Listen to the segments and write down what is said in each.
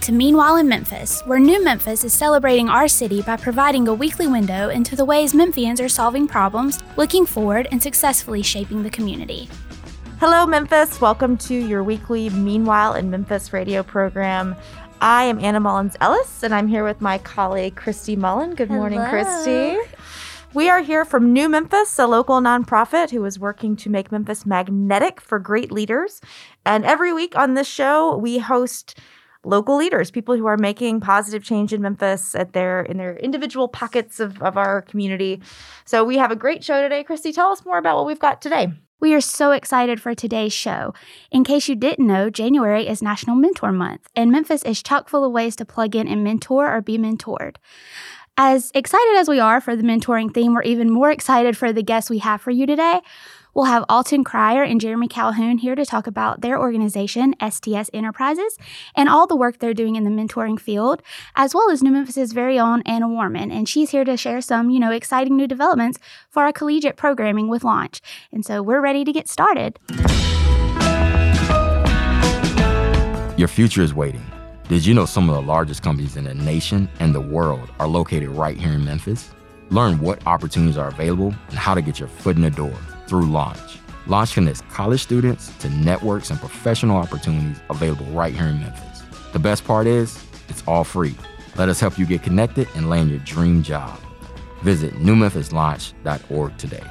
To Meanwhile in Memphis, where New Memphis is celebrating our city by providing a weekly window into the ways Memphians are solving problems, looking forward, and successfully shaping the community. Hello, Memphis. Welcome to your weekly Meanwhile in Memphis radio program. I am Anna Mullins Ellis, and I'm here with my colleague, Christy Mullen. Good morning, Hello. Christy. We are here from New Memphis, a local nonprofit who is working to make Memphis magnetic for great leaders. And every week on this show, we host local leaders, people who are making positive change in Memphis at their in their individual pockets of, of our community. So we have a great show today. Christy, tell us more about what we've got today. We are so excited for today's show. In case you didn't know, January is National Mentor Month, and Memphis is chock full of ways to plug in and mentor or be mentored. As excited as we are for the mentoring theme, we're even more excited for the guests we have for you today. We'll have Alton Cryer and Jeremy Calhoun here to talk about their organization, STS Enterprises, and all the work they're doing in the mentoring field, as well as New Memphis's very own Anna Warman. And she's here to share some, you know, exciting new developments for our collegiate programming with Launch. And so we're ready to get started. Your future is waiting. Did you know some of the largest companies in the nation and the world are located right here in Memphis? Learn what opportunities are available and how to get your foot in the door through Launch. Launch connects college students to networks and professional opportunities available right here in Memphis. The best part is, it's all free. Let us help you get connected and land your dream job. Visit newmemphislaunch.org today.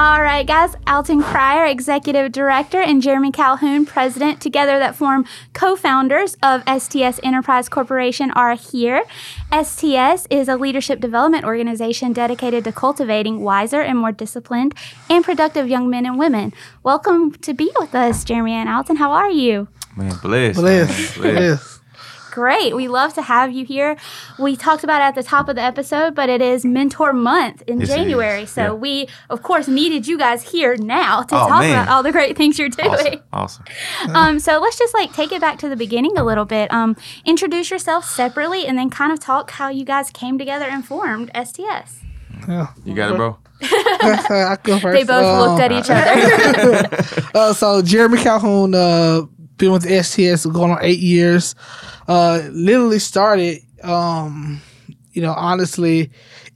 All right, guys. Alton Cryer, Executive Director, and Jeremy Calhoun, President, together that form co founders of STS Enterprise Corporation, are here. STS is a leadership development organization dedicated to cultivating wiser and more disciplined and productive young men and women. Welcome to be with us, Jeremy and Alton. How are you? Man, bless. Bliss. man, Bliss. Great. We love to have you here. We talked about it at the top of the episode, but it is Mentor Month in Yes, January. So Yeah. we, of course, needed you guys here now to Oh, talk man. about all the great things you're doing. Awesome. Awesome. Um, so let's just like take it back to the beginning a little bit. Um, introduce yourself separately, and then kind of talk how you guys came together and formed STS. Yeah. You got it, bro? I go first. They both Um, looked at each other. Uh, so Jeremy Calhoun, uh, been with STS going on eight years. Uh, literally started, um, you know, honestly,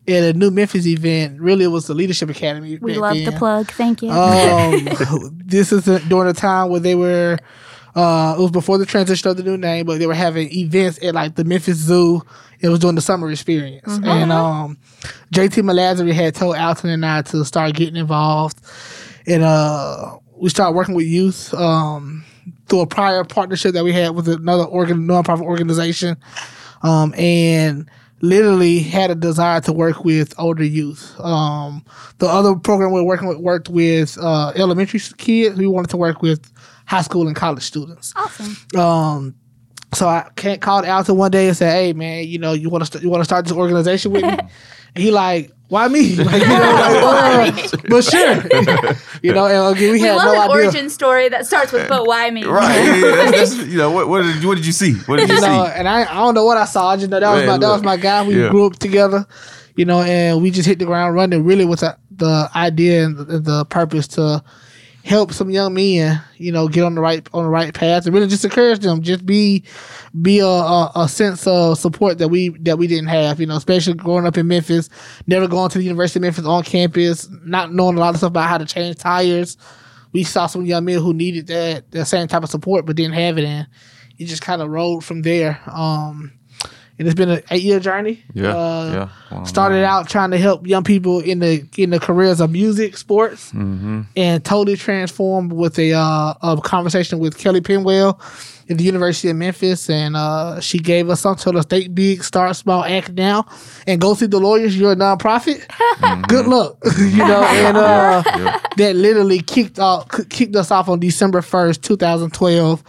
at a New Memphis event. Really, it was the Leadership Academy. we love the plug. Thank you. Um, this is during a time where they were. Uh, it was before the transition of the new name, but they were having events at like the Memphis Zoo. It was during the summer experience, and um, JT Malazari had told Alton and I to start getting involved, and uh, we started working with youth um, through a prior partnership that we had with another organ nonprofit organization, um, and literally had a desire to work with older youth. Um, the other program we're working with worked with uh, elementary kids. We wanted to work with high school and college students. awesome. Um, so I can't called Alton one day and said, "Hey man, you know you want to st- you want to start this organization with me?" and he like, "Why me?" Like, you know, like, uh, but sure, you know. And again, we, We had love no an idea. origin story that starts with "But why me?" Right. Yeah, that's, that's, you know, what, what, did, what did you see? What did you you know, see? and I, I don't know what I saw. I just know that was Man, my that was my guy. We Yeah. grew up together, you know, and we just hit the ground running. Really, with the, the idea and the, the purpose to help some young men, you know, get on the right on the right path, and really just encourage them. Just be be a, a, a sense of support that we that we didn't have, you know, especially growing up in Memphis, never going to the University of Memphis on campus, not knowing a lot of stuff about how to change tires. We saw some young men who needed that that same type of support but didn't have it, and it just kind of rolled from there. Um, and it's been an eight year journey. Yeah. Uh, yeah. Wow. Started out trying to help young people in the in the careers of music, sports, Mm-hmm. and totally transformed with a uh, a conversation with Kelly Penwell at the University of Memphis, and uh, she gave us something to think big, start small, act now, and go see the lawyers. You're a nonprofit. Good luck, you know. And uh, that literally kicked off kicked us off on December first, two thousand twelve,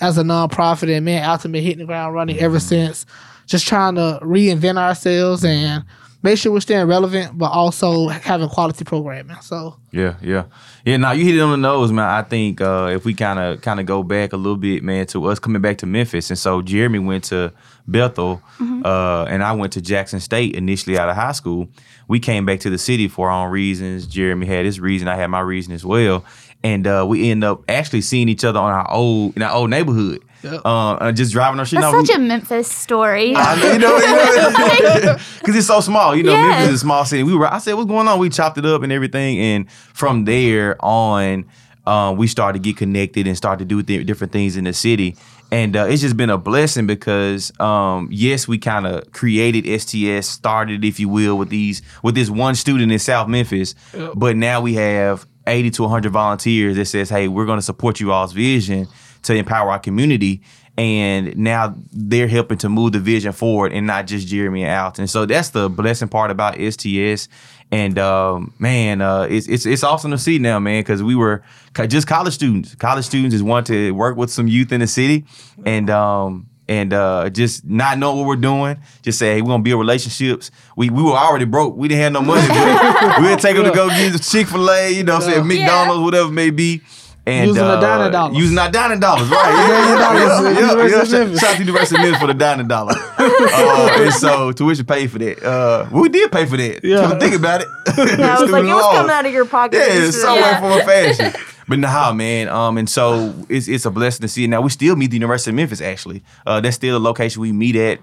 as a nonprofit, and man, ultimately hitting the ground running ever since. Just trying to reinvent ourselves and make sure we're staying relevant, but also having quality programming. So Yeah, yeah, yeah. Now you hit it on the nose, man. I think uh, if we kind of kind of go back a little bit, man, to us coming back to Memphis, and so Jeremy went to Bethel, uh, and I went to Jackson State initially out of high school. We came back to the city for our own reasons. Jeremy had his reason, I had my reason as well, and uh, we end up actually seeing each other on our old in our old neighborhood. Yep. Uh, uh, just driving our shit. That's No, we- such a Memphis story. I know, you know, because it's so small. You know, Yes. Memphis is a small city. We were. I said, "What's going on?" We chopped it up and everything, and from there on, um, we started to get connected and start to do th- different things in the city. And uh, it's just been a blessing because, um, yes, we kind of created STS, started, if you will, with these with this one student in South Memphis, but now we have 80 to 100 volunteers that says, "Hey, we're going to support you all's vision to empower our community." and now they're helping to move the vision forward and not just Jeremy and Alton. So that's the blessing part about STS. And um, man, uh, it's it's it's awesome to see now, man, because we were co- just college students. College students just want to work with some youth in the city, and um, and uh, just not know what we're doing. Just say, hey, we're gonna build relationships. We we were already broke. We didn't have no money, but we'll take them to go get Chick Fil A, you know, what I'm saying Yeah. McDonald's, whatever it may be. And, Using the uh, dining dollars. Using our dining dollars, right? Yeah, Dining dollars, yeah, yeah, University yeah. of Shout- Memphis. Shout out to University of Memphis for the dining dollar. uh, and so tuition paid for that. Uh, we did pay for that. Yeah. Come think about it. Yeah, I was like, it was coming out of your pocket. Yeah, Just- some way, yeah. form, or fashion. But nah, man. Um, and so it's it's a blessing to see it. Now we still meet the University of Memphis. Actually, uh, that's still a location we meet at.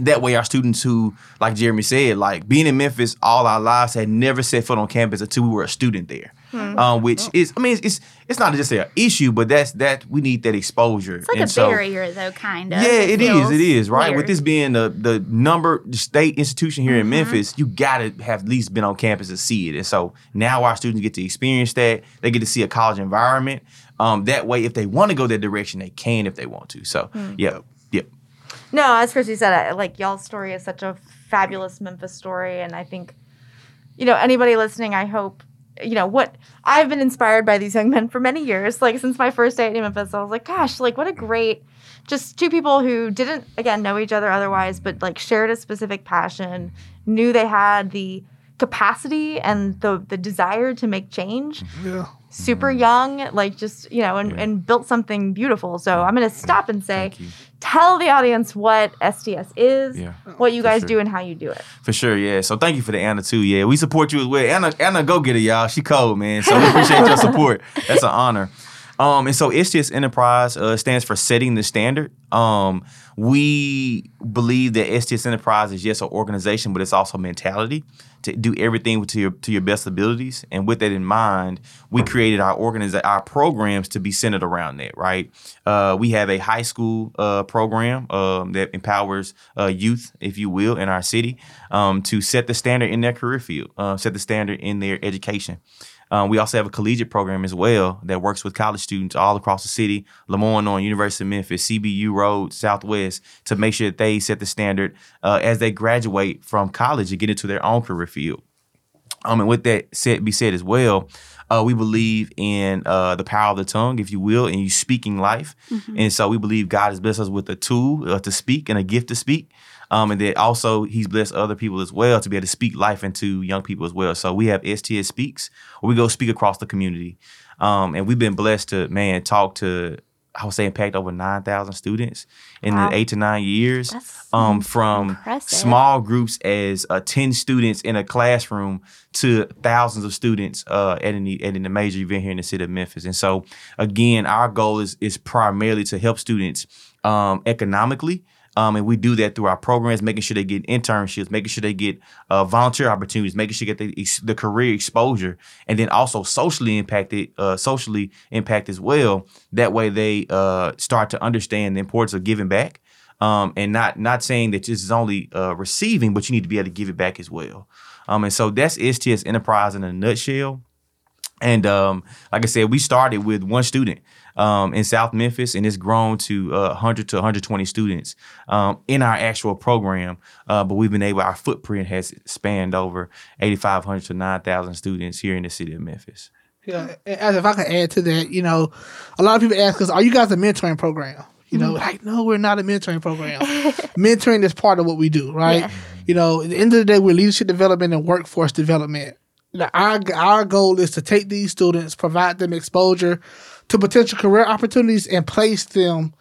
That way, our students who, like Jeremy said, like being in Memphis all our lives, had never set foot on campus until we were a student there. Hmm. Um, which is, I mean, it's it's, it's not just an issue, but that's that we need that exposure. It's like and a so, barrier, though, kind of. yeah, it is. It is right. With this being the the number the state institution here Mm-hmm. in Memphis, you gotta have at least been on campus to see it. And so now our students get to experience that. They get to see a college environment. Um, that way, if they want to go that direction, they can if they want to. So, Hmm. yeah, yeah. No, as Christy said, I, like y'all's story is such a fabulous Memphis story, and I think, you know, anybody listening, I hope, you know, what I've been inspired by these young men for many years. Like since my first day at Memphis, I was like, gosh, like what a great, just two people who didn't again know each other otherwise, but like shared a specific passion, knew they had the capacity and the the desire to make change mm-hmm. yeah. super mm-hmm. young, like just, you know, and, Yeah. and built something beautiful. So I'm going to stop and say, Thank you. Tell the audience what STS is, Yeah, what you guys sure. do, and how you do it. For sure, yeah. So thank you for the Anna too. Yeah, we support you as well. Anna, Anna, go get it, y'all. She cold, man. So we appreciate your support. That's an honor. Um, and so STS Enterprise uh, stands for setting the standard. Um, we believe that STS Enterprise is just an organization, but it's also mentality to do everything to your to your best abilities. And with that in mind, we created our organiza- our programs to be centered around that. Right? Uh, we have a high school uh, program um, that empowers uh, youth, if you will, in our city um, to set the standard in their career field, uh, set the standard in their education. Um, we also have a collegiate program as well that works with college students all across the city, LeMoyne-Owen University of Memphis, CBU Rhodes, Southwest, to make sure that they set the standard uh, as they graduate from college and get into their own career field. Um, and with that said, be said as well, uh, we believe in uh, the power of the tongue, if you will, and you speaking life. And so we believe God has blessed us with a tool uh, to speak and a gift to speak. Um, and that also He's blessed other people as well to be able to speak life into young people as well. So we have STS Speaks, where we go speak across the community. Um, and we've been blessed to, man, talk to, I would say, impact over 9,000 students in Wow. the eight to nine years. Um, from impressive. small groups as uh, 10 students in a classroom to thousands of students uh, at, any, at any major event here in the city of Memphis. And so, again, our goal is, is primarily to help students um, economically. Um, and we do that through our programs, making sure they get internships, making sure they get uh, volunteer opportunities, making sure they get the, the career exposure, and then also socially impacted, uh, socially impact as well. That way, they uh, start to understand the importance of giving back um, and not not saying that this is only uh, receiving, but you need to be able to give it back as well. Um, and so that's STS Enterprise in a nutshell. And um, like I said, we started with one student um, in South Memphis, and it's grown to uh, 100 to 120 students um, in our actual program. Uh, but we've been able, our footprint has spanned over 8,500 to 9,000 students here in the city of Memphis. Yeah, as if I could add to that, you know, a lot of people ask us, "Are you guys a mentoring program?" You know, like no, we're not a mentoring program. mentoring is part of what we do, right? Yeah. You know, at the end of the day, we're leadership development and workforce development. Now, our our goal is to take these students, provide them exposure to potential career opportunities, and place them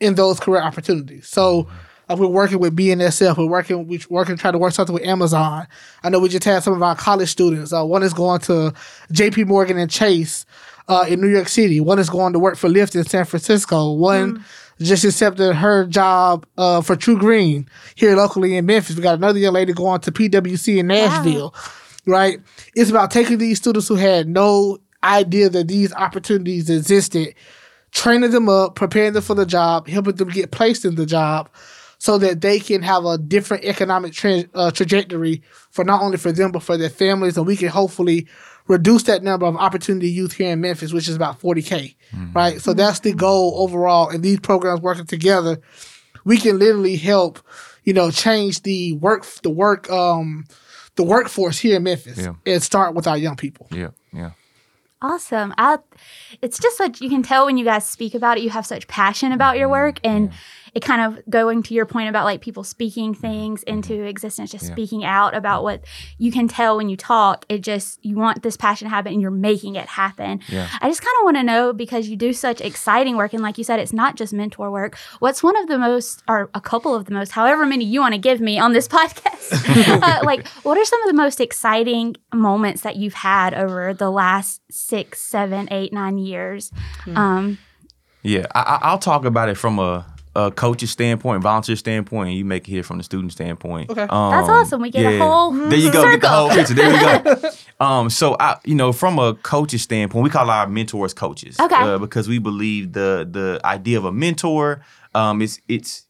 in those career opportunities. So. Uh, we're working with BNSF. We're working. We're working trying to work something with Amazon. I know we just had some of our college students. Uh, one is going to J.P. Morgan and Chase uh, in New York City. One is going to work for Lyft in San Francisco. One just accepted her job uh, for TruGreen here locally in Memphis. We got another young lady going to PwC in Nashville. Right? It's about taking these students who had no idea that these opportunities existed, training them up, preparing them for the job, helping them get placed in the job so that they can have a different economic tra- uh, trajectory for not only for them but for their families. And we can hopefully reduce that number of opportunity youth here in Memphis which is about 40k right? So that's the goal overall. And these programs working together we can literally help you know change the work the work um the workforce here in Memphis Yeah. and start with our young people. Yeah, yeah. Awesome. I, it's just such you can tell when you guys speak about it, you have such passion about your work, and it kind of going to your point about like people speaking things into existence, just Yeah. speaking out about what you can tell when you talk. It just you want this passion to happen, and you're making it happen. Yeah. I just kind of want to know because you do such exciting work, and like you said, it's not just mentor work. What's one of the most, or a couple of the most, however many you want to give me on this podcast? uh, like, what are some of the most exciting moments that you've had over the last six, seven, eight, nine years? Um, Yeah, I- I'll talk about it from a, a coach's standpoint, volunteer standpoint, and you make it here from the student standpoint. Okay. that's Um, awesome. We get a whole There you go. Get the circle. whole picture. There you go. um, so I, you know, from a coach's standpoint, we call our mentors coaches. Okay. Uh, because we believe the the idea of a mentor, um, is it's.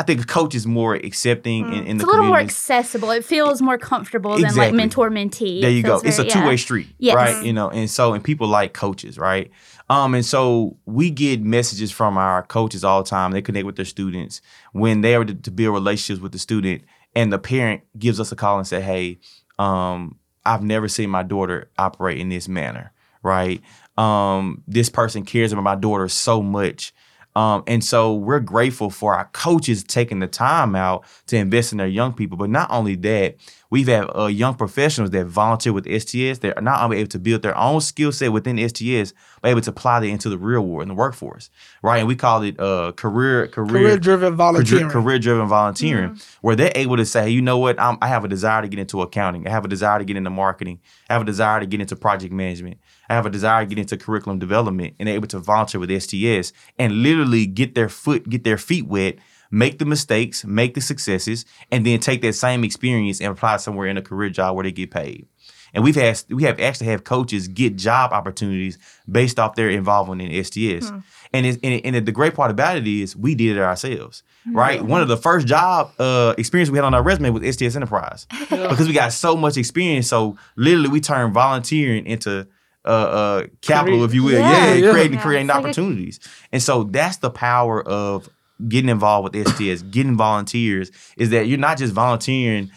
I think a coach is more accepting in, in Mm. It's the a little more accessible. It feels more comfortable than like mentor mentee. There you It go. feels It's a two way yeah. street, Yes. right? You know, and so and people like coaches, right? Um, and so we get messages from our coaches all the time. They connect with their students when they are to, to build relationships with the student, and the parent gives us a call and say, "Hey, um, I've never seen my daughter operate in this manner, right? Um, this person cares about my daughter so much." Um, and so we're grateful for our coaches taking the time out to invest in their young people. But not only that, we've had uh, young professionals that volunteer with STS. They're not only able to build their own skill set within STS, but able to apply that into the real world, in the workforce, right? And we call it uh, career career career driven volunteering career driven volunteering, where they're able to say, you know what, I'm, I have a desire to get into accounting. I have a desire to get into marketing. I have a desire to get into project management. I have a desire to get into curriculum development, and able to volunteer with STS and literally get their foot, get their feet wet. Make the mistakes, make the successes, and then take that same experience and apply somewhere in a career job where they get paid. And we've had we have actually have coaches get job opportunities based off their involvement in STS. And, it's, and, it- and the great part about it is we did it ourselves, right? One of the first job uh, experience we had on our resume was STS Enterprise because we got so much experience. So literally, we turned volunteering into uh, uh, capital, Career. if you will. Yeah. Yeah, Yeah. creating Yeah, creating it's like a- opportunities. and so that's the power of getting involved with STS, getting volunteers. Is that you're not just volunteering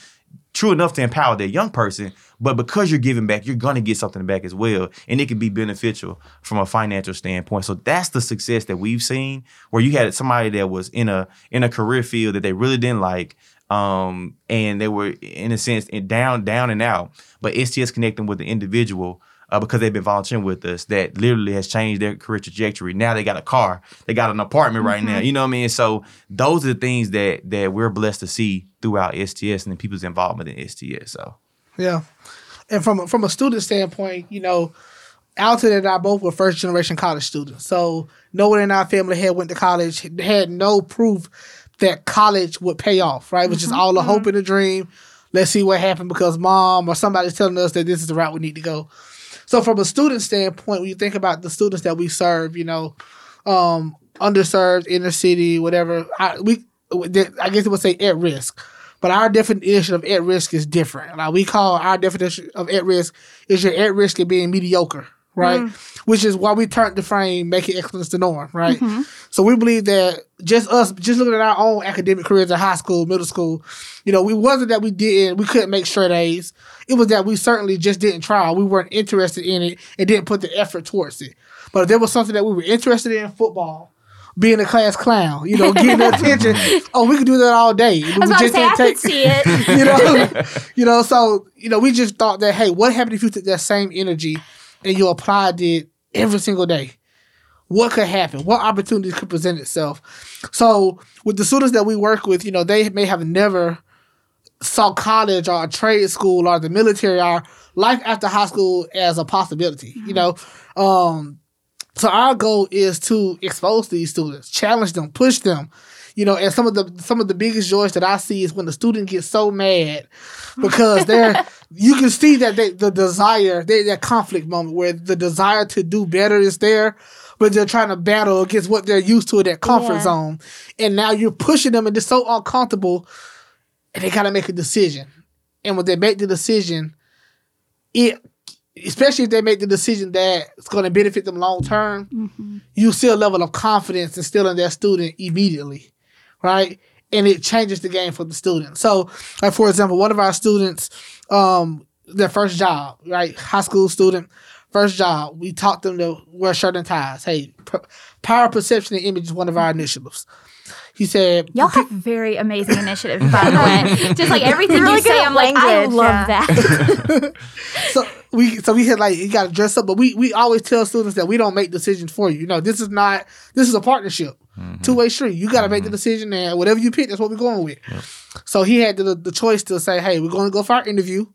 true enough to empower that young person, but because you're giving back, you're gonna get something back as well. And it can be beneficial from a financial standpoint. So that's the success that we've seen where you had somebody that was in a in a career field that they really didn't like. Um, and they were in a sense down, down and out. But STS connecting with the individual uh, because they've been volunteering with us that literally has changed their career trajectory. Now they got a car, they got an apartment right now. Mm-hmm. You know what I mean? So those are the things that that we're blessed to see throughout STS and the people's involvement in STS. So Yeah, and from a- from a student standpoint, you know, Alton and I both were first generation college students. So no one in our family had went to college, had no proof that college would pay off. Right, it was just all a hope mm-hmm. and a dream. Let's see what happened because mom or somebody's telling us that this is the route we need to go. So from a student standpoint, when you think about the students that we serve, you know, um, underserved, inner city, whatever, I, we I guess it would say at risk. But our definition of at risk is different. Like we call our definition of at risk is you're at risk of being mediocre, right? Mm. Which is why we turned the frame, making excellence the norm, right? Mm-hmm. So we believe that just us, just looking at our own academic careers in high school, middle school, you know, it wasn't that we didn't, we couldn't make straight A's. It was that we certainly just didn't try. We weren't interested in it and didn't put the effort towards it. But if there was something that we were interested in, football, being a class clown, you know, getting attention. Oh, we could do that all day. I was about to say, I could see it. you know, you know. So you know, we just thought that, hey, what happened if you took that same energy and you applied it every single day? What could happen? What opportunities could present itself? So with the students that we work with, you know, they may have never saw college or a trade school or the military or life after high school as a possibility. You know, um, so our goal is to expose these students, challenge them, push them. You know, and some of the some of the biggest joys that I see is when the student gets so mad because they're you can see that they, the desire, they, that conflict moment where the desire to do better is there, but they're trying to battle against what they're used to in that comfort Yeah. zone. And now you're pushing them and it's so uncomfortable and they gotta make a decision. And when they make the decision, it especially if they make the decision that it's gonna benefit them long term, Mm-hmm. you see a level of confidence instilling in that student immediately. Right? And it changes the game for the student. So, like for example, one of our students, um, their first job, right? High school student, first job, we taught them to wear shirt and ties. Hey, p- power perception and image is one of our initiatives. He said, Y'all have very amazing initiatives, by the way. Just like everything You're really you say, I'm like, I love yeah. that. so we so we had like you got to dress up, but we we always tell students that we don't make decisions for you. You know, this is not this is a partnership, Mm-hmm. two way street. You got to make the mm-hmm. decision, and whatever you pick, that's what we're going with. So he had the the choice to say, hey, we're going to go for our interview,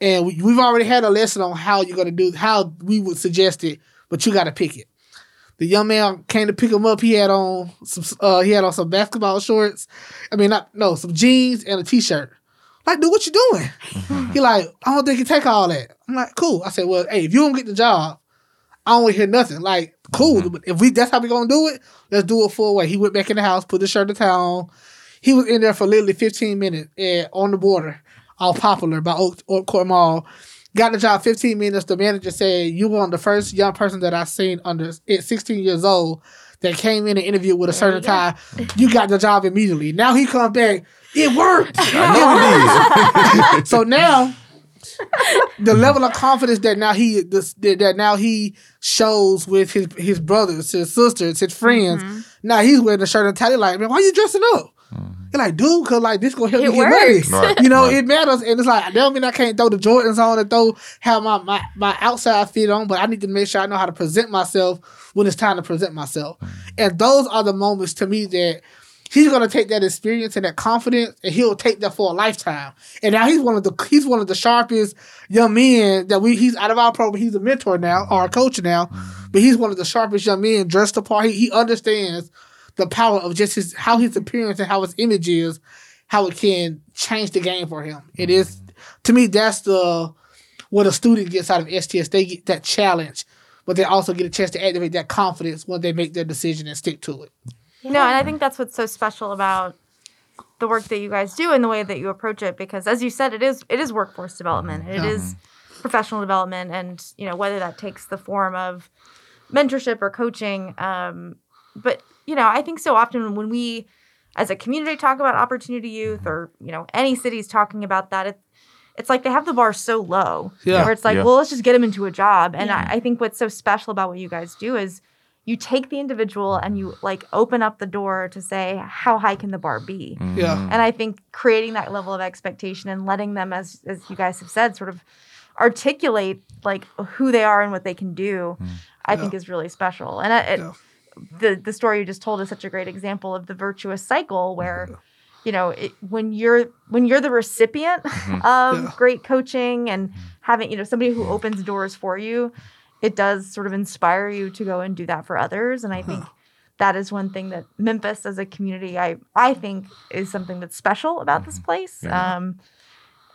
and we, we've already had a lesson on how you're going to do how we would suggest it, but you got to pick it. The young man came to pick him up. He had on some uh, he had on some basketball shorts. I mean, not no some jeans and a t shirt. Like, dude, what you doing? Mm-hmm. He like, I don't think you take all that. I'm like, cool. I said, well, hey, if you don't get the job, I don't want to hear nothing. Like, cool. But if we that's how we gonna do it, let's do it full way. He went back in the house, put the shirt and tie on. He was in there for literally 15 minutes eh, on the border, all Poplar by Oak, Oak Court Mall. Got the job 15 minutes. The manager said, You were the first young person that I've seen under at 16 years old that came in and interviewed with a certain and tie. You got the job immediately. Now he come back. It worked. I it so now the level of confidence that now he this, that that now he shows with his his brothers, his sisters, his friends. Mm-hmm. Now he's wearing a shirt and tie. Like, man, why are you dressing up? You're like, dude, cause like this gonna help It you get works. money. Right, You know, right. it matters, and it's like that don't mean I can't throw the Jordans on and throw have my, my my outside fit on, but I need to make sure I know how to present myself when it's time to present myself. And those are the moments to me that he's gonna take that experience and that confidence, and he'll take that for a lifetime. And now he's one of the he's one of the sharpest young men that we he's out of our program. He's a mentor now or a coach now, mm-hmm. but he's one of the sharpest young men dressed the part. He, he understands the power of just his how his appearance and how his image is, how it can change the game for him. It is mm-hmm. to me that's the what a student gets out of STS. They get that challenge, but they also get a chance to activate that confidence when they make their decision and stick to it. You know, and I think that's what's so special about the work that you guys do and the way that you approach it because as you said it is it is workforce development. It is professional development and, you know, whether that takes the form of mentorship or coaching um but, you know, I think so often when we as a community talk about opportunity youth or, you know, any cities talking about that it it's like they have the bar so low Yeah. where it's like, Yeah. well, let's just get them into a job. And Yeah. I, I think what's so special about what you guys do is you take the individual and you like open up the door to say, how high can the bar be? Mm. Yeah. And I think creating that level of expectation and letting them, as as you guys have said, sort of articulate like who they are and what they can do, mm. I think is really special. And I, it, Yeah. the the story you just told is such a great example of the virtuous cycle where you know it, when you're when you're the recipient mm-hmm. of Yeah. great coaching and mm. having you know somebody who opens doors for you it does sort of inspire you to go and do that for others and i think that is one thing that memphis as a community i i think is something that's special about this place Yeah. um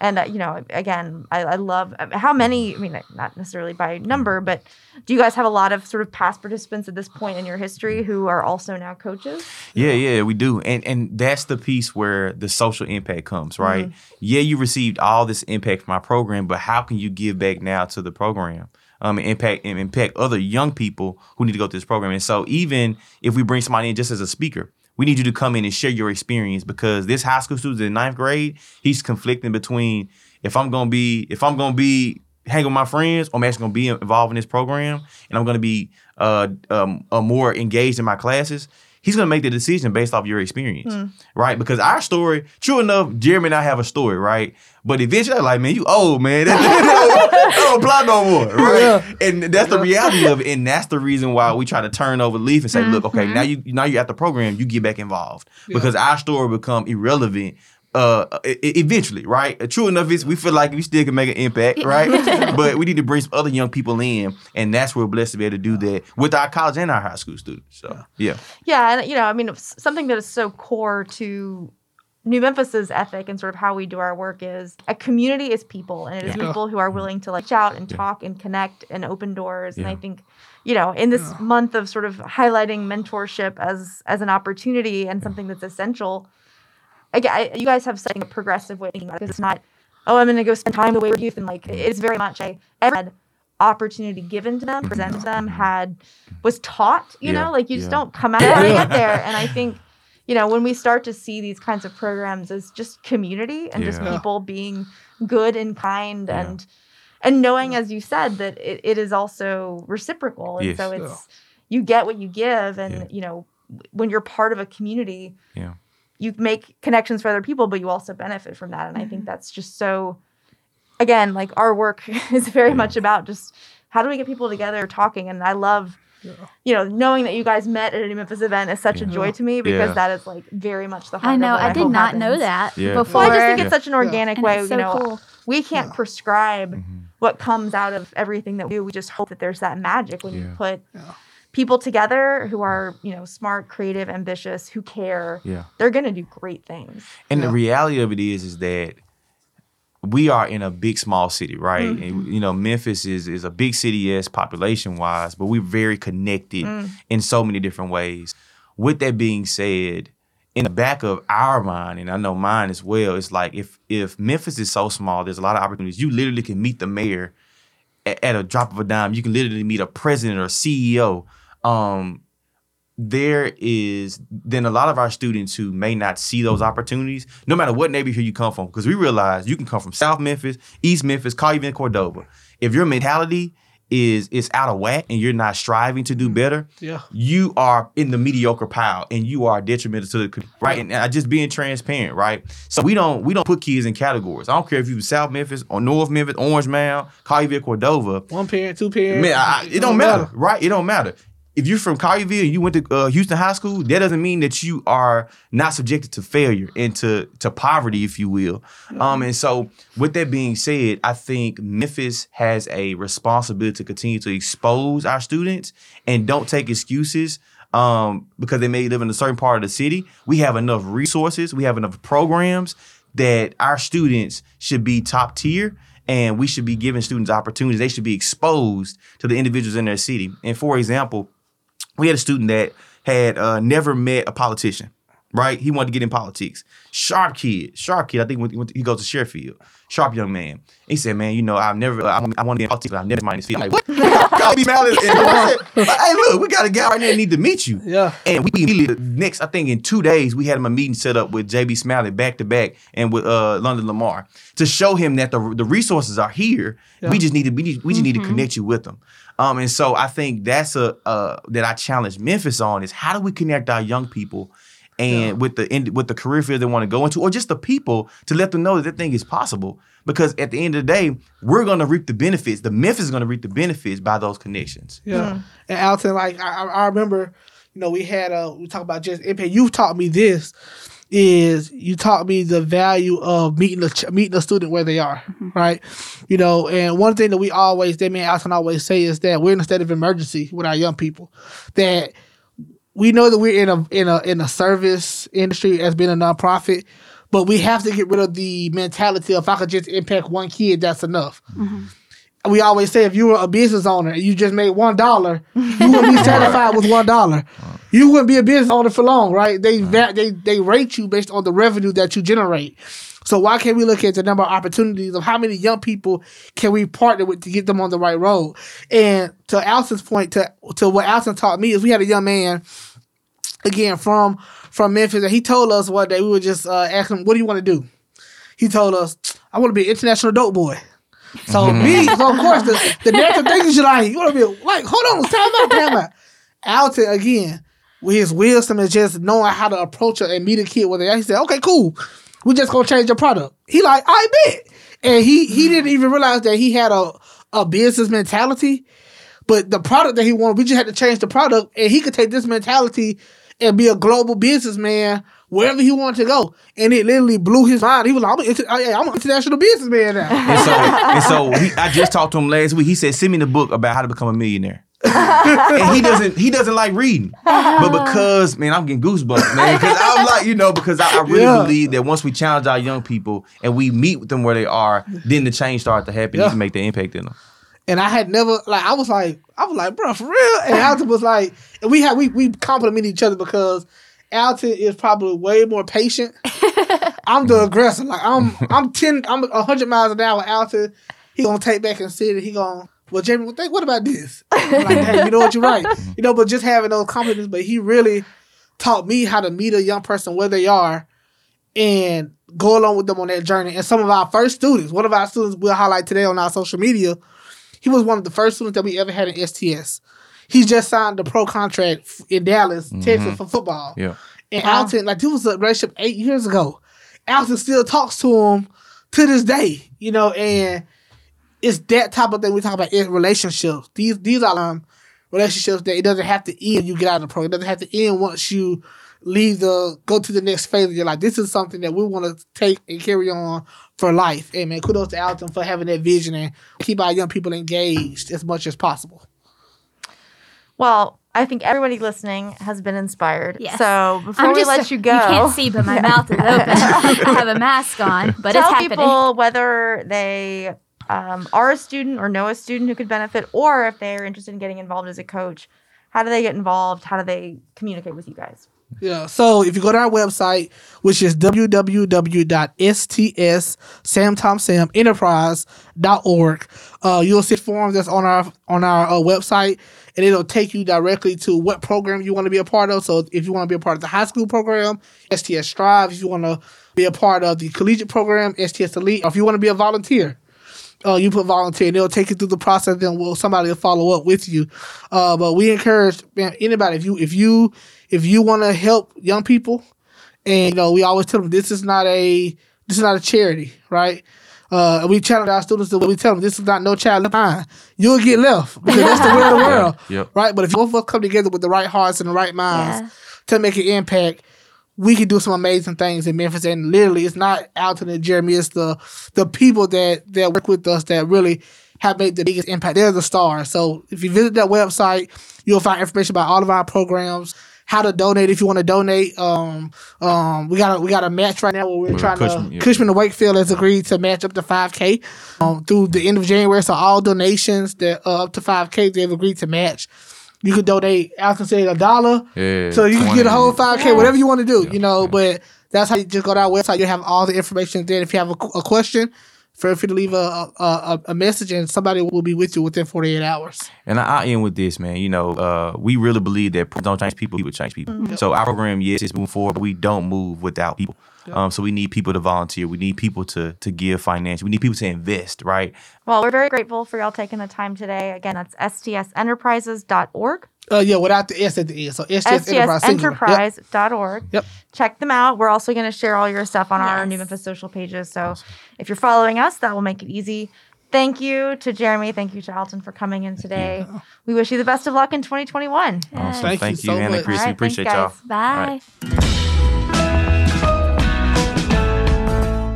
and uh, you know again I, I love uh, how many i mean not necessarily by number but do you guys have a lot of sort of past participants at this point in your history who are also now coaches Yeah, yeah, we do. And and that's the piece where the social impact comes, right? Yeah, you received all this impact from our program, but how can you give back now to the program? Um, and impact and impact other young people who need to go through this program. And so even if we bring somebody in just as a speaker, we need you to come in and share your experience because this high school student in ninth grade, he's conflicting between if I'm gonna be if I'm gonna be hang with my friends, or I'm actually gonna be involved in this program, and I'm gonna be uh, um, uh, more engaged in my classes. He's gonna make the decision based off your experience, hmm. right? Because our story, true enough, Jeremy and I have a story, right? But eventually, I'm like, man, you old man, that, that don't apply no more, right? And that's the reality of it, and that's the reason why we try to turn over the leaf and say, look, okay, mm-hmm. now you now you're at the program, you get back involved. Because our story become irrelevant uh eventually, right? Uh, True enough is we feel like we still can make an impact, right? but we need to bring some other young people in, and that's where we're blessed to be able to do that with our college and our high school students. So yeah, Yeah, and you know, I mean, something that is so core to New Memphis's ethic and sort of how we do our work is a community is people, and it is Yeah. people who are willing to like reach out and talk and connect and open doors. And I think, you know, in this month of sort of highlighting mentorship as as an opportunity and something that's essential, again, I, you guys have such a progressive way of thinking about it because it's not, oh, I'm going to go spend time with wayward youth, and like it's very much a every opportunity given to them, presented to them, had was taught. You Yeah, know, like you just yeah. don't come out and get there. And I think, you know, when we start to see these kinds of programs as just community and just people being good and kind Yeah. and and knowing, as you said, that it, it is also reciprocal. And Yes. so it's you get what you give, and Yeah. you know, when you're part of a community, Yeah. You make connections for other people, but you also benefit from that. And I think that's just so. Again, like our work is very much about just how do we get people together talking, and I love. You know, knowing that you guys met at a New Memphis event is such a joy to me because Yeah. that is like very much the heart I of know. what I did hope not know that Yeah. before. Well, I just think Yeah. it's such an organic and way. it's you know, cool. we can't prescribe Mm-hmm. what comes out of everything that we do. We just hope that there's that magic when you Yeah. put people together who are, you know, smart, creative, ambitious, who care. yeah. They're gonna do great things. And the reality of it is, is that we are in a big, small city, right? And, mm-hmm. you know, Memphis is is a big city, yes, population wise, but we're very connected mm. in so many different ways. With that being said, in the back of our mind, and I know mine as well, it's like if if Memphis is so small, there's a lot of opportunities. You literally can meet the mayor at, at a drop of a dime. You can literally meet a president or CEO. Um, there is then a lot of our students who may not see those opportunities, no matter what neighborhood you come from, because we realize you can come from South Memphis, East Memphis, call even Cordova. If your mentality is is out of whack and you're not striving to do better, Yeah. you are in the mediocre pile and you are detrimental to the community, right? And I just being transparent, right? So we don't we don't put kids in categories. I don't care if you're from South Memphis or North Memphis, Orange Mound, Collierville, Cordova. One parent, two parents. Man, I, it don't matter, right? It don't matter. If you're from Collierville and you went to uh, Houston High School, that doesn't mean that you are not subjected to failure and to, to poverty, if you will. Um, and so, with that being said, I think Memphis has a responsibility to continue to expose our students and don't take excuses um, because they may live in a certain part of the city. We have enough resources, we have enough programs that our students should be top tier and we should be giving students opportunities. They should be exposed to the individuals in their city. And for example, we had a student that had uh, never met a politician, right? He wanted to get in politics. Sharp kid, sharp kid. I think when, when he goes to Sheffield. Sharp young man. He said, "Man, you know, I've never, I, I want to get in politics, but I've never minded this field." I'm like, what? Call me Malice. And I said, hey, look, we got a guy right now that need to meet you. Yeah. And we immediately next, I think in two days, we had him a meeting set up with JB Smiley back to back and with uh, London Lamar to show him that the the resources are here. We just need to we, need, we just need to connect you with them. Um, and so I think that's a uh, that I challenge Memphis on is how do we connect our young people and with the in, with the career field they want to go into, or just the people to let them know that that thing is possible. Because at the end of the day, we're going to reap the benefits. The Memphis is going to reap the benefits by those connections. Yeah. And Alton, like I, I I remember, you know, we had uh we talk about just impact. You've taught me this is you taught me the value of meeting the meeting the student where they are, mm-hmm. right? You know, and one thing that we always, that me and Alton always say is that we're in a state of emergency with our young people. That we know that we're in a in a in a service industry as being a nonprofit, but we have to get rid of the mentality of if I could just impact one kid, that's enough mm-hmm. we always say if you were a business owner and you just made one dollar, you wouldn't be satisfied with one dollar. You wouldn't be a business owner for long, right? They va- they they rate you based on the revenue that you generate. So why can't we look at the number of opportunities of how many young people can we partner with to get them on the right road? And to Alton's point, to to what Alton taught me is we had a young man again from from Memphis, and he told us one day we were just uh, asking him, "What do you want to do?" He told us, "I want to be an international dope boy." So me, so of course the, the natural thing is you like, you wanna be like, hold on, time out, time out. Alton again, his wisdom is just knowing how to approach it and meet a kid where they are, he said, Okay, cool. We just gonna change the product. He like, I bet. And he he didn't even realize that he had a, a business mentality. But the product that he wanted, we just had to change the product, and he could take this mentality and be a global businessman wherever he wanted to go. And it literally blew his mind. He was like, I'm, an inter- I'm an international businessman now. And so, and so he, I just talked to him last week. He said, "Send me the book about how to become a millionaire." And he doesn't he doesn't like reading, but uh-huh. because man, I'm getting goosebumps, man. Because I'm like, you know, because I, I really Yeah. believe that once we challenge our young people and we meet with them where they are, then the change starts to happen. Yeah. You can make the impact in them. And I had never like I was like I was like, bro, for real. And Alton was like, and we had we we compliment each other because Alton is probably way more patient. I'm the aggressor. Like I'm I'm ten I'm hundred miles an hour. Alton, he gonna take back and sit and he gonna well Jamie, what think what about this? I'm like, hey, you know what you're right. You know, but just having those confidence, but he really taught me how to meet a young person where they are and go along with them on that journey. And some of our first students, one of our students we'll highlight today on our social media, he was one of the first students that we ever had in STS. He just signed the pro contract in Dallas, mm-hmm. Texas for football. Yeah. And Wow. Alton, like this was a relationship eight years ago. Alton still talks to him to this day, you know, and it's that type of thing we talk about in relationships. These these are um, relationships that it doesn't have to end you get out of the program. It doesn't have to end once you leave the go to the next phase of your life. This is something that we want to take and carry on for life. And man, kudos to Alton for having that vision and keep our young people engaged as much as possible. Well, I think everybody listening has been inspired. Yes. So before I'm we just let you go, You can't see, but my mouth is open. I have a mask on, but tell it's happening. people whether they um, are a student or know a student who could benefit, or if they're interested in getting involved as a coach. How do they get involved? How do they communicate with you guys? Yeah. So if you go to our website, which is www.stsamtomsamenterprise.org, uh, you'll see forms that's on our on our uh, website, and it'll take you directly to what program you want to be a part of. So if you want to be a part of the high school program, STS Strive. If you want to be a part of the collegiate program, STS Elite. Or if you want to be a volunteer, uh, you put volunteer, and they'll take you through the process. Then will somebody will follow up with you. Uh, but we encourage man, anybody if you if you if you want to help young people, and you know we always tell them this is not a this is not a charity, right? Uh, we challenge our students that we tell them this is not no child left behind. You'll get left because that's the way of the world, Yep. right? But if both of us come together with the right hearts and the right minds Yeah. to make an impact, we can do some amazing things in Memphis. And literally, it's not Alton and Jeremy; it's the the people that that work with us that really have made the biggest impact. They're the stars. So if you visit that website, you'll find information about all of our programs. How to donate if you want to donate. Um, um, we got a, we got a match right now where we're With trying Cushman, to yeah. Cushman and Wakefield has agreed to match up to 5K um, through the end of January. So all donations that uh, up to 5K they've agreed to match. You can donate. I can say a dollar. Yeah. So you can get a whole 5K, whatever you want to do, you know, but that's how you just go to our website. You have all the information there. If you have a, a question, feel free to leave a, a, a, a message and somebody will be with you within 48 hours. And I, I'll end with this, man. You know, uh, we really believe that don't change people, people change people. So our program, yes, it's moving forward, but we don't move without people. Um, so we need people to volunteer. We need people to to give financially. We need people to invest, right? Well, we're very grateful for y'all taking the time today. Again, that's stsenterprises.org. Uh, yeah, without the S at the end. So STS Enterprise. Yep. Yep. Check them out. We're also going to share all your stuff on our New Memphis social pages. So if you're following us, that will make it easy. Thank you to Jeremy. Thank you to Alton for coming in today. We wish you the best of luck in 2021. Awesome. Thank you Thank you, so Anna much. Chris. All We appreciate thanks, y'all. guys. Bye.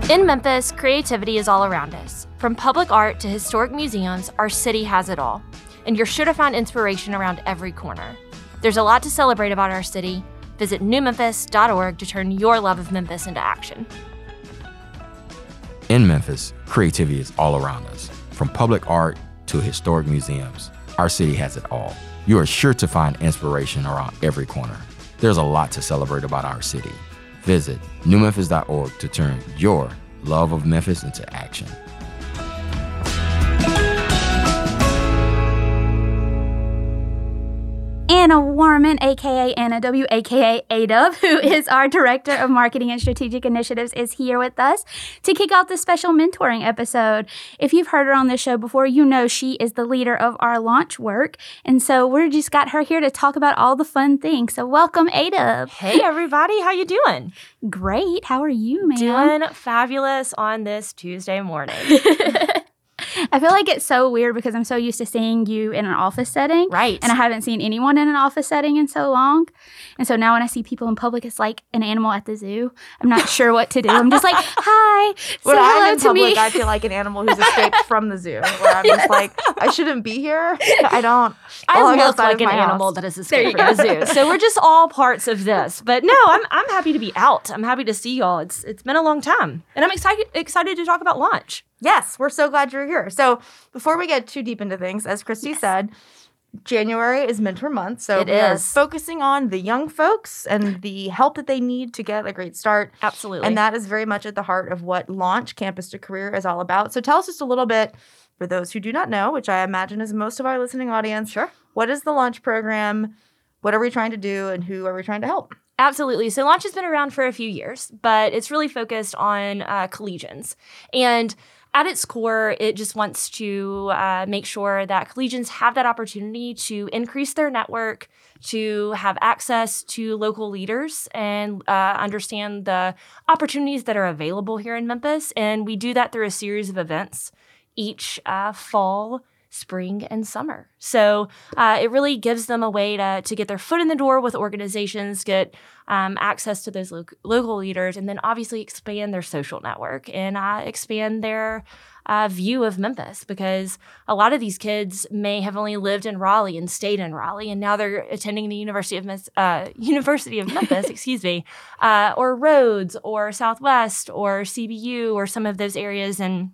In Memphis, creativity is all around us. From public art to historic museums, our city has it all. And you're sure to find inspiration around every corner. There's a lot to celebrate about our city. Visit newmemphis.org to turn your love of Memphis into action. In Memphis, creativity is all around us. From public art to historic museums, our city has it all. You are sure to find inspiration around every corner. There's a lot to celebrate about our city. Visit newmemphis.org to turn your love of Memphis into action. Anna Warman, aka Anna W, aka ADub, who is our Director of Marketing and Strategic Initiatives, is here with us to kick off this special mentoring episode. If you've heard her on the show before, you know she is the leader of our launch work. And so we're just got her here to talk about all the fun things. So welcome, ADub. Hey everybody, how you doing? Great. How are you, man? Doing fabulous on this Tuesday morning. I feel like it's so weird because I'm so used to seeing you in an office setting. Right. And I haven't seen anyone in an office setting in so long. And so now when I see people in public, it's like an animal at the zoo. I'm not sure what to do. I'm just like, hi, When I'm in to public, me. I feel like an animal who's escaped from the zoo. Where I'm just like, I shouldn't be here. I don't. I look like an house. animal that has escaped from the zoo. So we're just all parts of this. But no, I'm I'm happy to be out. I'm happy to see y'all. It's it's been a long time. And I'm excited excited to talk about launch. Yes, we're so glad you're here. So before we get too deep into things, as Christy said, January is mentor month. So It are focusing on the young folks and the help that they need to get a great start. Absolutely. And that is very much at the heart of what Launch Campus to Career is all about. So tell us just a little bit, for those who do not know, which I imagine is most of our listening audience. Sure. What is the Launch program? What are we trying to do, and who are we trying to help? Absolutely. So Launch has been around for a few years, but it's really focused on uh, collegians. And at its core, it just wants to uh, make sure that collegians have that opportunity to increase their network, to have access to local leaders, and uh, understand the opportunities that are available here in Memphis. And we do that through a series of events each uh, fall spring and summer. So uh, it really gives them a way to, to get their foot in the door with organizations, get um, access to those lo- local leaders, and then obviously expand their social network and uh, expand their uh, view of Memphis because a lot of these kids may have only lived in Raleigh and stayed in Raleigh, and now they're attending the University of Mes- uh, University of Memphis, excuse me, uh, or Rhodes or Southwest or CBU or some of those areas and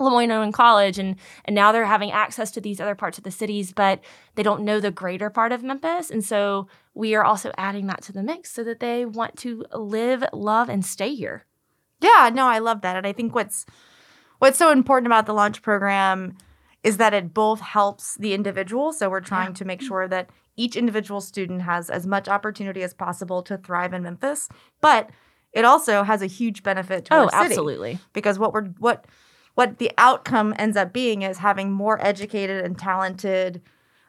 LeMoyne-Owen College, and and now they're having access to these other parts of the cities, but they don't know the greater part of Memphis, and so we are also adding that to the mix so that they want to live, love, and stay here. Yeah, no, I love that. And I think what's what's so important about the launch program is that it both helps the individual. So we're trying to make sure that each individual student has as much opportunity as possible to thrive in Memphis, but it also has a huge benefit to Oh, our city absolutely. because what we're what what the outcome ends up being is having more educated and talented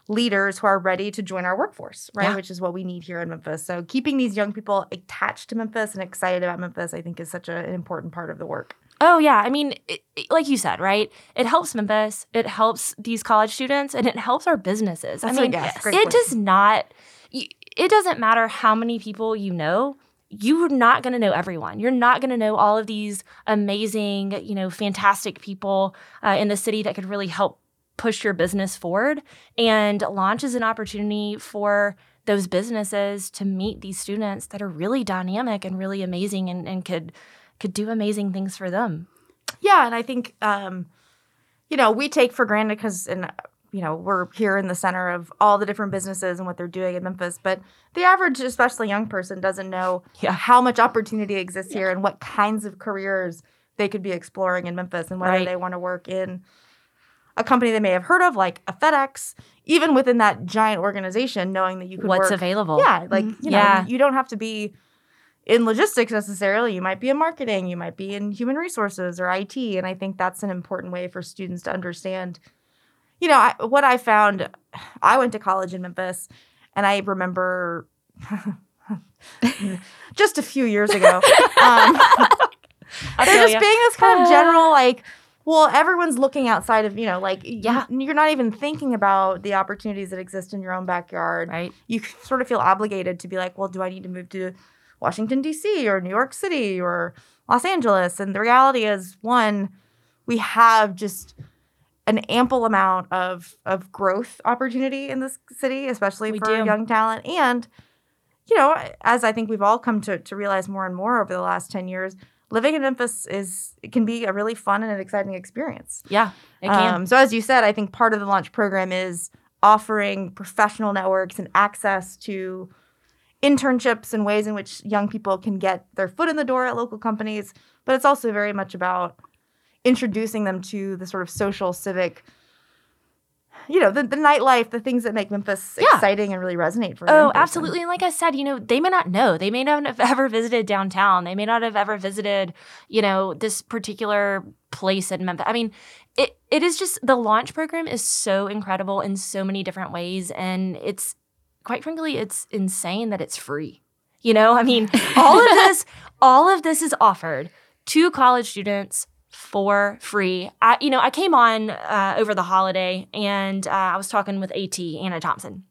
leaders who are ready to join our workforce, right? Yeah. Which is what we need here in Memphis. So keeping these young people attached to Memphis and excited about Memphis, I think, is such a, an important part of the work. Oh yeah, I mean, it, it- like you said, right? It helps Memphis, it helps these college students, and it helps our businesses. That's I mean, yes, it point. does not. It doesn't matter how many people you know. You're not going to know everyone. You're not going to know all of these amazing, you know, fantastic people uh, in the city that could really help push your business forward. And launch is an opportunity for those businesses to meet these students that are really dynamic and really amazing and, and could could do amazing things for them. Yeah, and I think um, you know we take for granted because and you know we're here in the center of all the different businesses and what they're doing in Memphis, but the average, especially young person, doesn't know Yeah. how much opportunity exists here and what kinds of careers they could be exploring in Memphis and whether Right. they want to work in a company they may have heard of, like a FedEx, even within that giant organization, knowing that you could What's work available? yeah, like Mhm. you know, Yeah. you don't have to be in logistics necessarily. You might be in marketing, you might be in human resources or IT, and I think that's an important way for students to understand. You know, I, what I found, I went to college in Memphis, and I remember just a few years ago, um, I there just ya. being this kind of general like. Well, everyone's looking outside of, you know, like, yeah, you're not even thinking about the opportunities that exist in your own backyard right. you sort of feel obligated to be like, well, do I need to move to Washington, D.C. or New York City or Los Angeles? And the reality is, one, we have just an ample amount of, of growth opportunity in this city, especially We for do. young talent. And, you know, as I think we've all come to, to realize more and more over the last 10 years, living in Memphis is it can be a really fun and an exciting experience. Yeah, it can. Um, so as you said, I think part of the launch program is offering professional networks and access to internships and ways in which young people can get their foot in the door at local companies. But it's also very much about introducing them to the sort of social civic you know, the, the nightlife, the things that make Memphis Yeah. exciting and really resonate for. a Oh, absolutely. And like I said, you know, they may not know. They may not have ever visited downtown. They may not have ever visited, you know, this particular place in Memphis. I mean, it it is just the launch program is so incredible in so many different ways. And it's quite frankly, it's insane that it's free. You know, I mean, all of this, all of this is offered to college students for free. I, you know, I came on uh, over the holiday and uh, I was talking with AT Anna Thompson,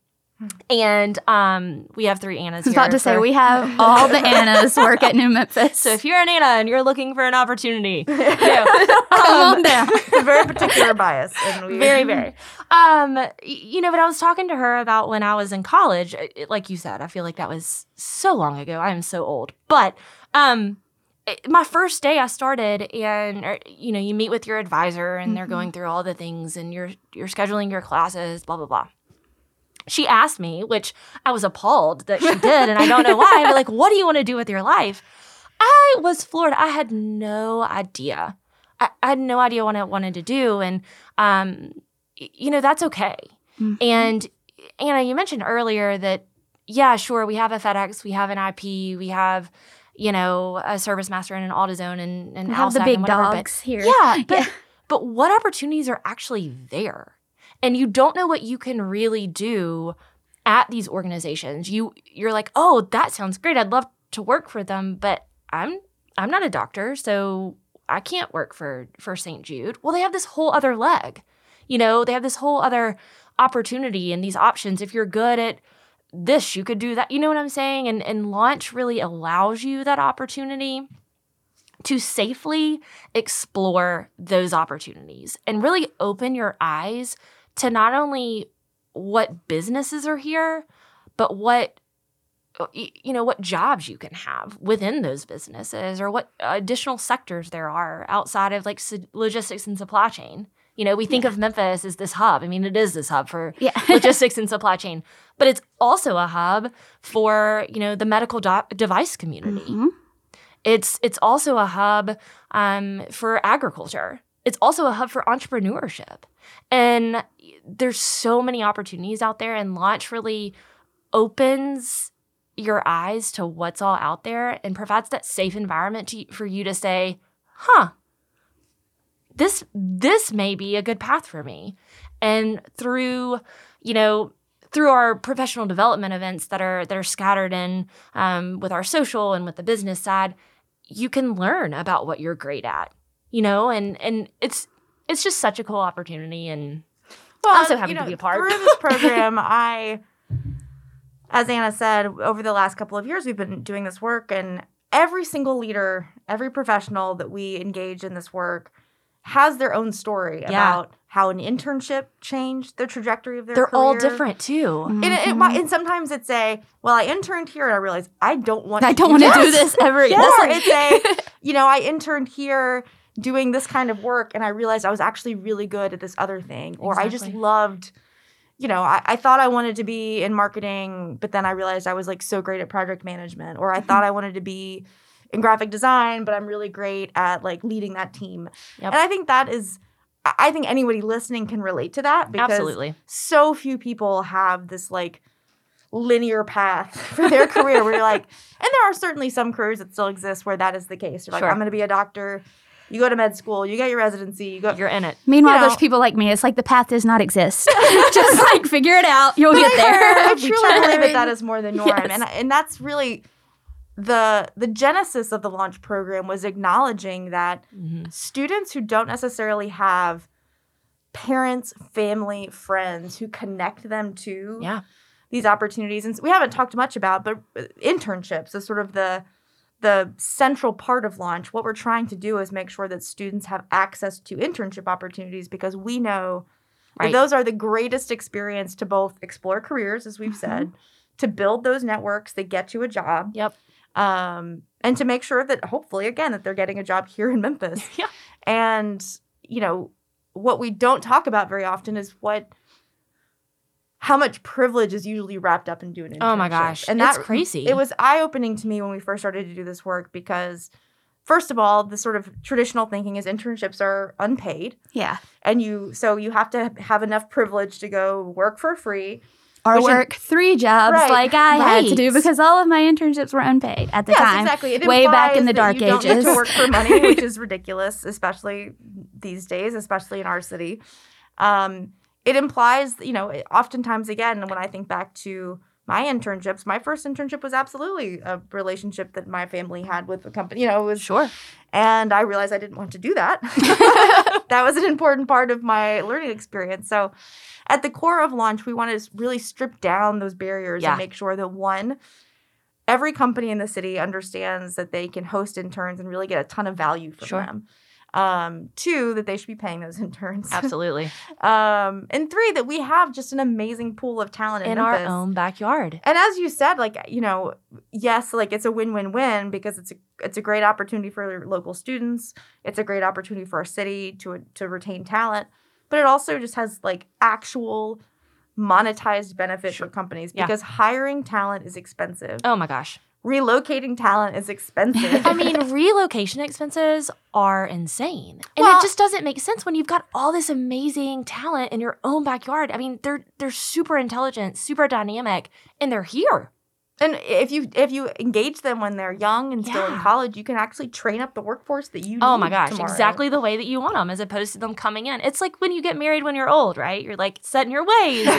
and um, we have three Annas. I was about to say we have all the Annas work at New Memphis. So if you're an Anna and you're looking for an opportunity, you know, come on down. Very particular bias, we very very um you know but i was talking to her about when i was in college It- like you said i feel like that was so long ago i am so old but um my first day i started and er, you know you meet with your advisor and they're going through all the things and you're you're scheduling your classes blah blah blah. She asked me which i was appalled that she did and i don't know why but like what do you want to do with your life? I was floored. I had no idea. I, I had no idea what I wanted to do, and um, y- you know that's okay. Mhm. And Anna, you mentioned earlier that yeah, sure, we have a FedEx, we have an IP, we have you know a ServiceMaster and an AutoZone and and We have the big and whatever, but- dogs here. yeah, but Yeah. but what opportunities are actually there? And you don't know what you can really do at these organizations. You you're like, "Oh, that sounds great. I'd love to work for them, but I'm I'm not a doctor, so I can't work for for St. Jude." Well, they have this whole other leg. You know, they have this whole other opportunity and these options. If you're good at this, you could do that. You know what I'm saying? And and launch really allows you that opportunity to safely explore those opportunities and really open your eyes to not only what businesses are here, but what uh, you know what jobs you can have within those businesses or what additional sectors there are outside of like logistics and supply chain. You know, we think of Memphis as this hub. I mean, it is this hub for Yeah. logistics and supply chain, but it's also a hub for, you know, the medical do- device community. Mhm. It's it's also a hub um, for agriculture. It's also a hub for entrepreneurship. And there's so many opportunities out there, and launch really opens your eyes to what's all out there and provides that safe environment to, for you to say, "Huh, this this may be a good path for me." And through, you know, through our professional development events that are that are scattered in um, with our social and with the business side, you can learn about what you're great at, you know, and and it's it's just such a cool opportunity, and I'm so happy to be a part. Through this program, I, as Anna said, over the last couple of years, we've been doing this work, and every single leader, every professional that we engage in this work has their own story Yeah. about how an internship changed the trajectory of their career. they're all different too. And, it, it and sometimes it's a, well, I interned here and I realized I don't want I to don't want to do this. ever again. Or it's a, you know, I interned here doing this kind of work and I realized I was actually really good at this other thing. Or I just loved, you know, I, I thought I wanted to be in marketing, but then I realized I was like so great at project management. Or I thought I wanted to be in graphic design, but I'm really great at like leading that team. Yep. And I think that is, I I think anybody listening can relate to that because Absolutely. so few people have this like linear path for their career where you're like, and there are certainly some careers that still exist where that is the case. You're like, Sure. I'm going to be a doctor. You go to med school, you get your residency, you go. You're in it. Meanwhile, you know- there's people like me. It's like the path does not exist. Just like figure it out. You'll get I, there. I every truly believe that that is more the norm, Yes. and and that's really the the genesis of the launch program was acknowledging that Mhm. students who don't necessarily have parents, family, friends who connect them to Yeah. these opportunities and we haven't talked much about but uh, internships is sort of the the central part of launch what we're trying to do is make sure that students have access to internship opportunities because we know Right. those are the greatest experience to both explore careers as we've said to build those networks that get you a job Yep. Um, and to make sure that hopefully again that they're getting a job here in memphis Yeah. and you know what we don't talk about very often is what how much privilege is usually wrapped up in doing an Oh my gosh. and that's crazy. it was eye-opening to me when we first started to do this work because first of all, the sort of traditional thinking is internships are unpaid, Yeah. and you so you have to have enough privilege to go work for free. Or Which work three jobs Right, like I had to do because all of my internships were unpaid at the yes, time. exactly. It way back in the dark you don't ages. to work for money, which is ridiculous, especially these days, especially in our city. Um, it implies, you know, oftentimes again, when I think back to my internships, my first internship was absolutely a relationship that my family had with the company. You know, it was Sure. and I realized I didn't want to do that. that was an important part of my learning experience. So, at the core of launch, we want to really strip down those barriers Yeah. and make sure that one, every company in the city understands that they can host interns and really get a ton of value from Sure. them. Um, two, that they should be paying those interns. Absolutely. um, and three, that we have just an amazing pool of talent in, In our own backyard. And as you said, like you know, yes, like it's a win-win-win because it's a it's a great opportunity for local students. It's a great opportunity for our city to to retain talent, but it also just has like actual monetized benefit for companies Yeah. because hiring talent is expensive. Oh my gosh. Relocating talent is expensive. I mean, relocation expenses are insane. And Well- it just doesn't make sense when you've got all this amazing talent in your own backyard. I mean, they're they're super intelligent, super dynamic, and they're here. And if you if you engage them when they're young and still in college, you can actually train up the workforce that you Oh need my gosh, tomorrow. exactly the way that you want them as opposed to them coming in. It's like when you get married when you're old, right? You're like set in your ways.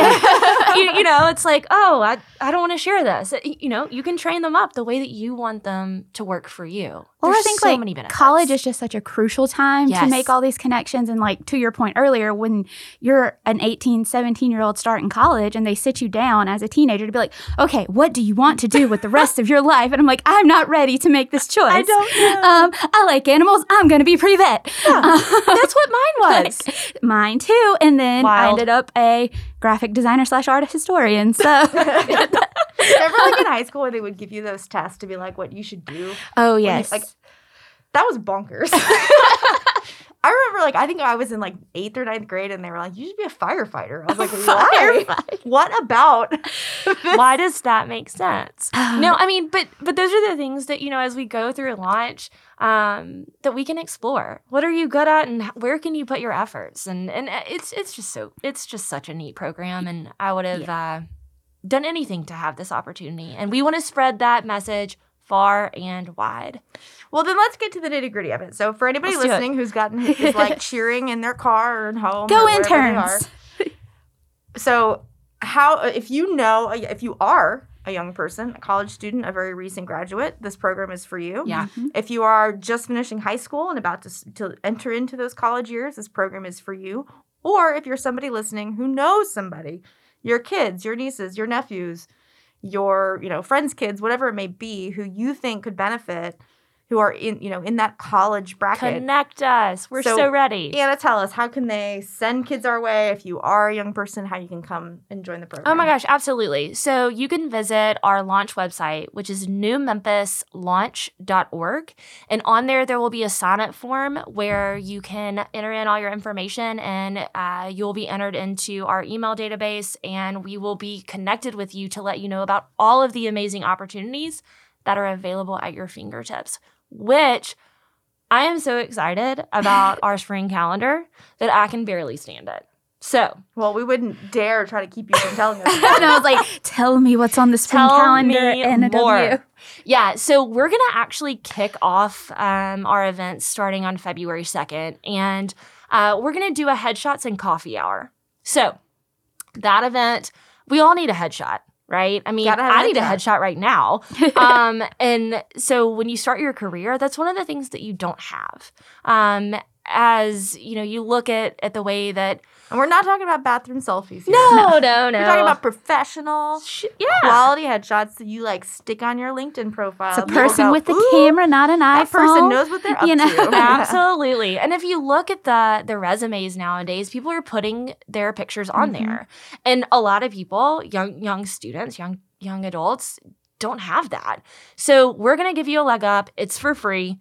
And, you, you know, it's like, oh, I, I don't want to share this. You know, you can train them up the way that you want them to work for you. Well, There's I think so like many benefits. college is just such a crucial time to make all these connections. And like to your point earlier, when you're an 18, 17 year old starting college and they sit you down as a teenager to be like, okay, what do you want to do with the rest of your life? And I'm like, I'm not ready to make this choice. I don't know. Um, I like animals. I'm going to be pre-vet. Um, That's what mine was. Mine too. And then I ended up a graphic designer slash art historian. So, Remember, like in high school, where they would give you those tests to be like what you should do. oh you- yes. like, That was bonkers. I remember, like, I think I was in like eighth or ninth grade, and they were like, "You should be a firefighter." I was like, "Why? What about?" Why does that make sense? no, I mean, but but those are the things that you know as we go through launch um, that we can explore. What are you good at, and where can you put your efforts? And and uh, it's it's just so it's just such a neat program, and I would have uh, done anything to have this opportunity. And we want to spread that message far and wide. Well, then let's get to the nitty gritty of it. So, for anybody Let's listening who's gotten is like cheering in their car or at home, Go or wherever they are. interns. So, how if you know if you are a young person, a college student, a very recent graduate, this program is for you. Yeah. Mm-hmm. If you are just finishing high school and about to, to enter into those college years, this program is for you. Or if you're somebody listening who knows somebody, your kids, your nieces, your nephews, your you know friends' kids, whatever it may be, who you think could benefit, who are in you know in that college bracket. Connect us. We're so, So, ready. Anna, tell us how can they send kids our way if you are a young person? How you can come and join the program? Oh my gosh, absolutely. So you can visit our launch website, which is newmemphislaunch.org. And on there, there will be a sign up form where you can enter in all your information and uh, you'll be entered into our email database. And we will be connected with you to let you know about all of the amazing opportunities that are available at your fingertips, which I am so excited about our spring calendar that I can barely stand it. So, Well, we wouldn't dare try to keep you from telling us. and I was like, tell me what's on the spring Tell calendar me and a more. W. Yeah, so we're gonna actually kick off um, our events starting on February 2nd, and uh, we're gonna do a headshots and coffee hour. So that event, we all need a headshot, right? I mean, Gotta have a I need a headshot. headshot right now. um, and so when you start your career, that's one of the things that you don't have. Um, as you know, you look at at the way that And we're not talking about bathroom selfies. Here. no, no, no, We're talking about professional, Sh- yeah. quality headshots that you like stick on your LinkedIn profile. It's a person go, with the camera, not an That iPhone. person knows what they're up you know. to. Absolutely. And if you look at the the resumes nowadays, people are putting their pictures on Mhm. there. And a lot of people, young young students, young young adults don't have that. So we're to give you a leg up. It's for free.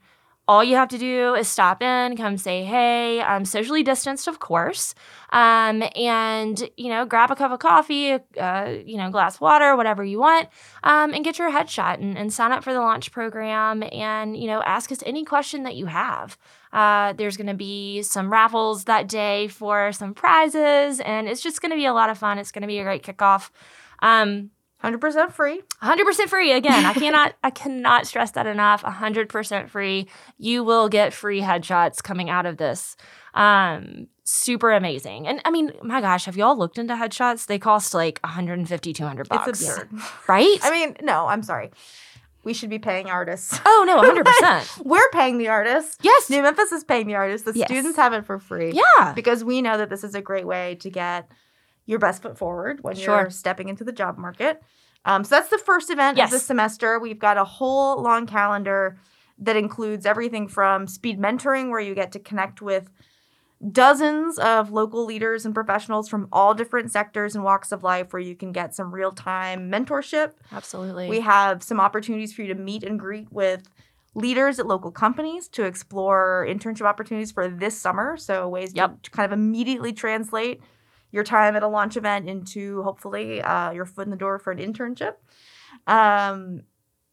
All you have to do is stop in, come say hey, um, socially distanced, of course, um, and you know, grab a cup of coffee, uh, you know, glass water, whatever you want, um, and get your headshot and, and sign up for the launch program, and you know, ask us any question that you have. Uh, there's going to be some raffles that day for some prizes, and it's just going to be a lot of fun. It's going to be a great kickoff. Um, 100% free. 100% free again i cannot i cannot stress that enough 100% free you will get free headshots coming out of this um super amazing and i mean my gosh have y'all looked into headshots they cost like 150 200 bucks It's absurd. right I mean, no, I'm sorry. We should be paying artists. oh no 100% We're paying the artists. yes New Memphis is paying the artists. The Yes. students have it for free. yeah Because we know that this is a great way to get your best foot forward when Sure. you're stepping into the job market. Um, so that's the first event Yes. of the semester. We've got a whole long calendar that includes everything from speed mentoring, where you get to connect with dozens of local leaders and professionals from all different sectors and walks of life, where you can get some real time mentorship. absolutely We have some opportunities for you to meet and greet with leaders at local companies to explore internship opportunities for this summer. So, ways Yep. to kind of immediately translate your time at a launch event into hopefully uh, your foot in the door for an internship. Um,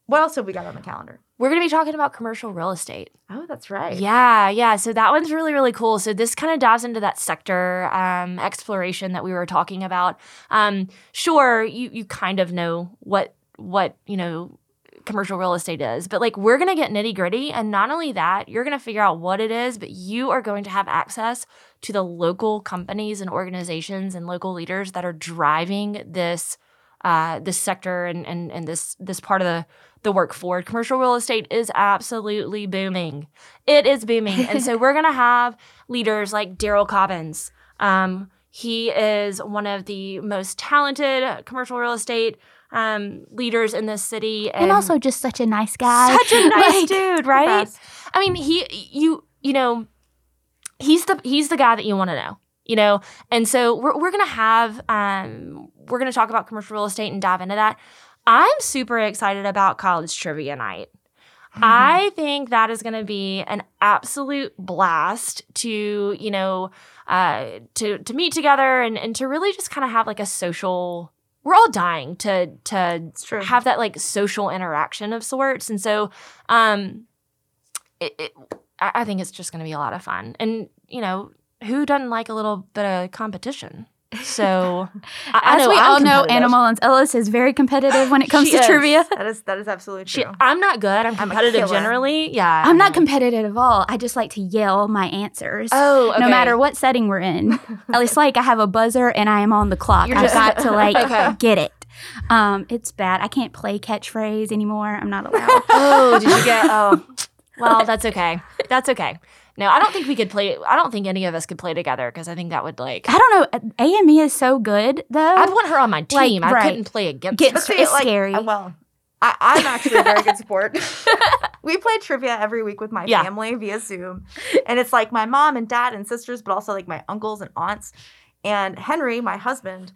what else have we got on the calendar? we're going to be talking about commercial real estate Oh, that's right. Yeah, yeah. So that one's really, really cool. So this kind of dives into that sector um, exploration that we were talking about. Um, sure, you you kind of know what what you know commercial real estate is, but like we're gonna get nitty gritty, and not only that, you're gonna figure out what it is, but you are going to have access to the local companies and organizations and local leaders that are driving this uh, this sector and and and this this part of the the work forward. Commercial real estate is absolutely booming. It is booming. and so we're going to have leaders like Darrell Cobbins. Um, he is one of the most talented commercial real estate um, leaders in this city. And also just such a nice guy. such a nice Like, dude, right? I mean, he, you, you know, he's the he's the guy that you want to know, you know. And so we're we're gonna have um we're gonna talk about commercial real estate and dive into that. I'm super excited about college trivia night. I think that is going to be an absolute blast to, you know, uh, to to meet together and and to really just kind of have like a social. We're all dying to to have that like social interaction of sorts, and so um, it, it I I think it's just going to be a lot of fun, and you know, who doesn't like a little bit of competition? So I, I As know we I'm all know, competitive. Anna Mullins Ellis is very competitive when it comes to is. trivia. That is that is absolutely She, true. I'm not good. I'm I'm competitive generally. Yeah, I'm not I know. competitive at all. I just like to yell my answers. Oh, okay. No matter what setting we're in. at least like I have a buzzer and I am on the clock. You're I've just- got to like Okay. get it. Um, it's bad. I can't play catchphrase anymore. I'm not allowed. Oh, did you get? Oh, well, that's okay. That's okay. No, I don't think we could play. I don't think any of us could play together because I think that would like. I don't know. AME is so good though. I'd want her on my Like, team. I right. couldn't play against Get- her. See, it's like, scary. uh, Well, I, I'm actually a very good sport. we play trivia every week with my Yeah. family via Zoom. And it's like my mom and dad and sisters, but also like my uncles and aunts. And Henry, my husband,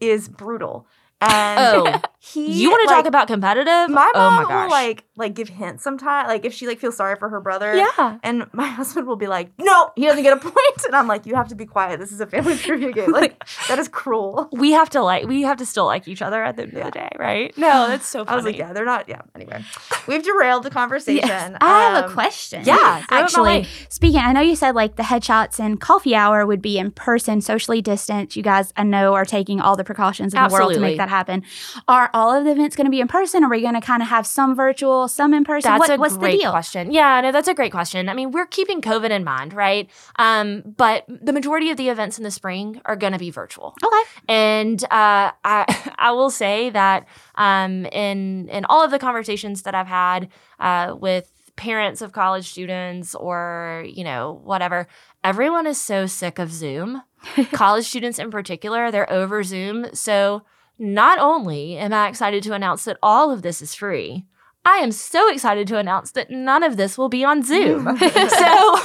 is brutal. And Oh, he you want to like, talk about competitive? my oh mom my gosh. will like like give hints sometimes, like if she like feels sorry for her brother. yeah. And my husband will be like, "No, he doesn't get a point." And I'm like, "You have to be quiet. This is a family trivia game. Like that is cruel." We have to like. We have to still like each other at the end of the day, right? No, that's so funny. I was like, "Yeah, they're not." Yeah. Anyway, we've derailed the conversation. Yes. I have a Um, question. Yeah, throw it my actually. Speaking, I know you said like the headshots and coffee hour would be in person, socially distant. You guys, I know, are taking all the precautions in the world to make that happen. Are all of the events going to be in person? Or are we going to kind of have some virtual, some in person? That's What- a what's great the deal? question. Yeah, no, that's a great question. I mean, we're keeping COVID in mind, right? Um, but the majority of the events in the spring are going to be virtual. Okay. And uh, I, I will say that um, in in all of the conversations that I've had uh, with parents of college students or you know whatever, everyone is so sick of Zoom. college students in particular, they're over Zoom. So not only am I excited to announce that all of this is free, I am so excited to announce that none of this will be on Zoom. so,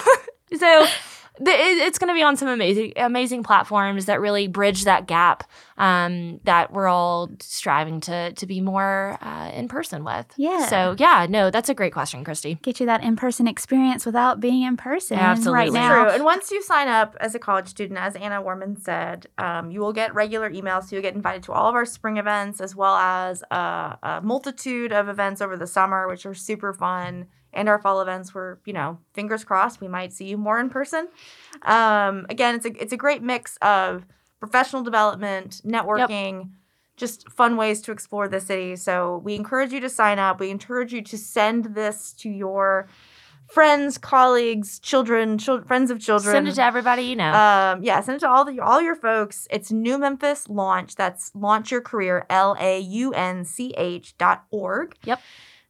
so it's going to be on some amazing amazing platforms that really bridge that gap um, that we're all striving to to be more uh, in person with. Yeah. So yeah, no, that's a great question, Christy. Get you that in person experience without being in person. Absolutely. Right It's now. True. And once you sign up as a college student, as Anna Warman said, um, you will get regular emails. So you'll get invited to all of our spring events as well as a, a multitude of events over the summer, which are super fun. And our fall events were, you know, fingers crossed, we might see you more in person. Um, again, it's a it's a great mix of professional development, networking, just fun ways to explore the city. So we encourage you to sign up. We encourage you to send this to your friends, colleagues, children, chil- friends of children. Send it to everybody you know. Um, yeah, send it to all the all your folks. It's New Memphis Launch. That's Launch Your Career, L A U N C H dot org. Yep.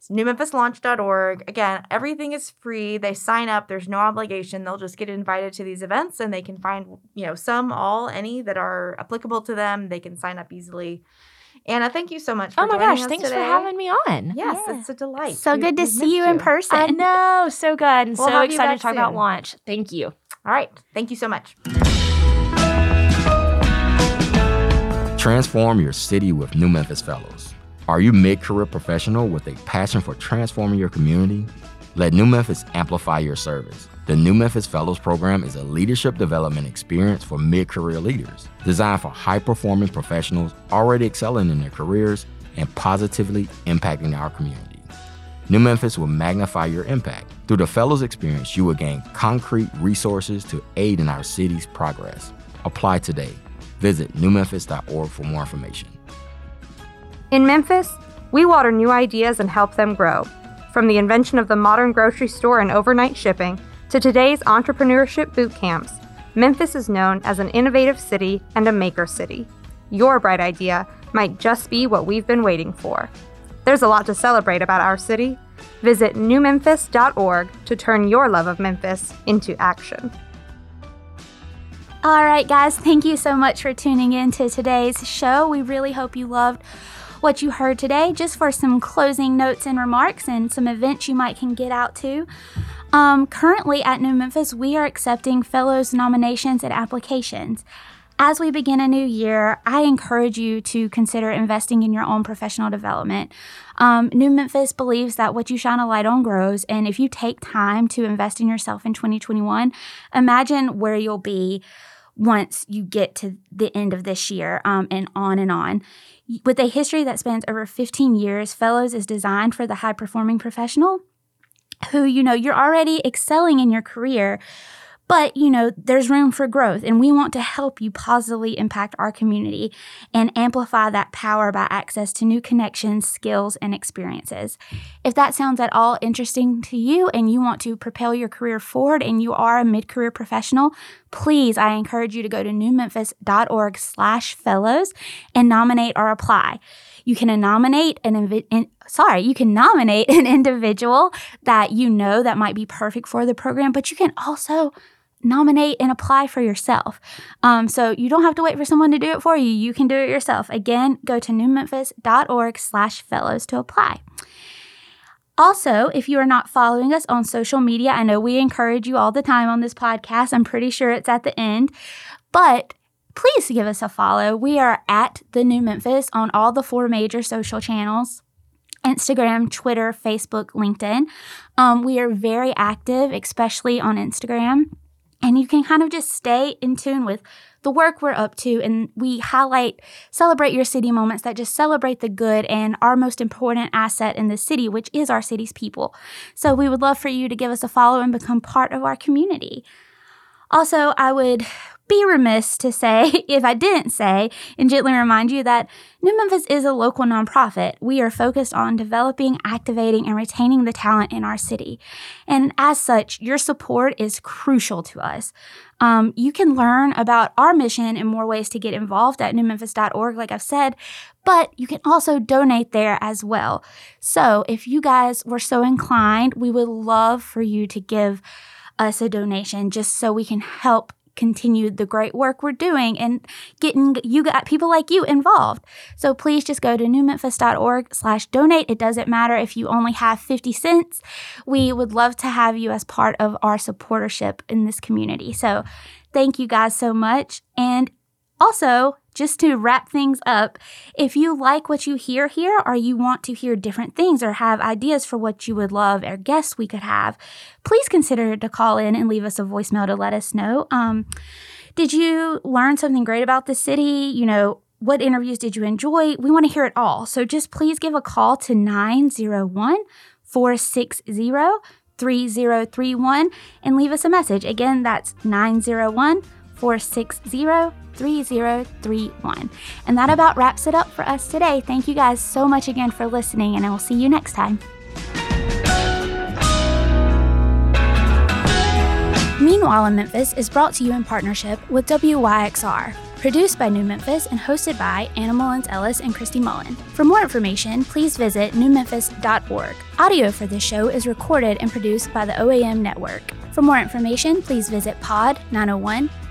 It's newmemphislaunch.org. Again, everything is free. They sign up. There's no obligation. They'll just get invited to these events and they can find, you know, some, all, any that are applicable to them. They can sign up easily. Anna, thank you so much for oh my gosh, us thanks today. for having me on. Yes, Yeah. it's a delight. So We- good to see you missed in person. I know, so good. and We'll so excited to talk about launch. Thank you. All right. Thank you so much. Transform your city with New Memphis Fellows. Are you mid-career professional with a passion for transforming your community? Let New Memphis amplify your service. The New Memphis Fellows Program is a leadership development experience for mid-career leaders, designed for high-performing professionals already excelling in their careers and positively impacting our community. New Memphis will magnify your impact. Through the Fellows experience, you will gain concrete resources to aid in our city's progress. Apply today. Visit newmemphis.org for more information. In Memphis, we water new ideas and help them grow. From the invention of the modern grocery store and overnight shipping to today's entrepreneurship boot camps, Memphis is known as an innovative city and a maker city. Your bright idea might just be what we've been waiting for. There's a lot to celebrate about our city. Visit newmemphis.org to turn your love of Memphis into action. All right, guys, thank you so much for tuning in to today's show. We really hope you loved what you heard today. Just for some closing notes and remarks and some events you might can get out to. Um, currently at New Memphis, we are accepting fellows nominations and applications. As we begin a new year, I encourage you to consider investing in your own professional development. Um, new Memphis believes that what you shine a light on grows, and if you take time to invest in yourself in 2021, imagine where you'll be once you get to the end of this year um, and on and on. With a history that spans over 15 years, Fellows is designed for the high performing professional who, you know, you're already excelling in your career, but, you know, there's room for growth. And we want to help you positively impact our community and amplify that power by access to new connections, skills, and experiences. If that sounds at all interesting to you and you want to propel your career forward and you are a mid-career professional, please, I encourage you to go to newmemphis.org slash fellows and nominate or apply. You can nominate an invi- in, sorry, you can nominate an individual that you know that might be perfect for the program, but you can also nominate and apply for yourself. Um, so you don't have to wait for someone to do it for you. You can do it yourself. Again, go to newmemphis.org slash fellows to apply. Also, if you are not following us on social media, I know we encourage you all the time on this podcast. I'm pretty sure it's at the end, but please give us a follow. We are at the New Memphis on all the four major social channels. Instagram, Twitter, Facebook, LinkedIn. Um, we are very active, especially on Instagram. And you can kind of just stay in tune with the work we're up to. And we highlight, celebrate your city moments that just celebrate the good and our most important asset in the city, which is our city's people. So we would love for you to give us a follow and become part of our community. Also, I would be remiss to say, if I didn't say, and gently remind you that New Memphis is a local nonprofit. We are focused on developing, activating, and retaining the talent in our city. And as such, your support is crucial to us. Um, you can learn about our mission and more ways to get involved at newmemphis.org, like I've said, but you can also donate there as well. So if you guys were so inclined, we would love for you to give us a donation just so we can help continue the great work we're doing and getting you got people like you involved. So please just go to newmemphis.org slash donate. It doesn't matter if you only have 50 cents. We would love to have you as part of our supportership in this community. So thank you guys so much. And also, just to wrap things up, if you like what you hear here or you want to hear different things or have ideas for what you would love or guests we could have, please consider to call in and leave us a voicemail to let us know. Um, did you learn something great about the city? You know, what interviews did you enjoy? We want to hear it all. So just please give a call to 901 460 3031 and leave us a message. Again, that's 901 460 3031. And that about wraps it up for us today. Thank you guys so much again for listening, and I will see you next time. Meanwhile in Memphis is brought to you in partnership with WYXR, produced by New Memphis and hosted by Anna Mullins Ellis and Christy Mullen. For more information, please visit newmemphis.org. Audio for this show is recorded and produced by the OAM network. For more information, please visit pod901.com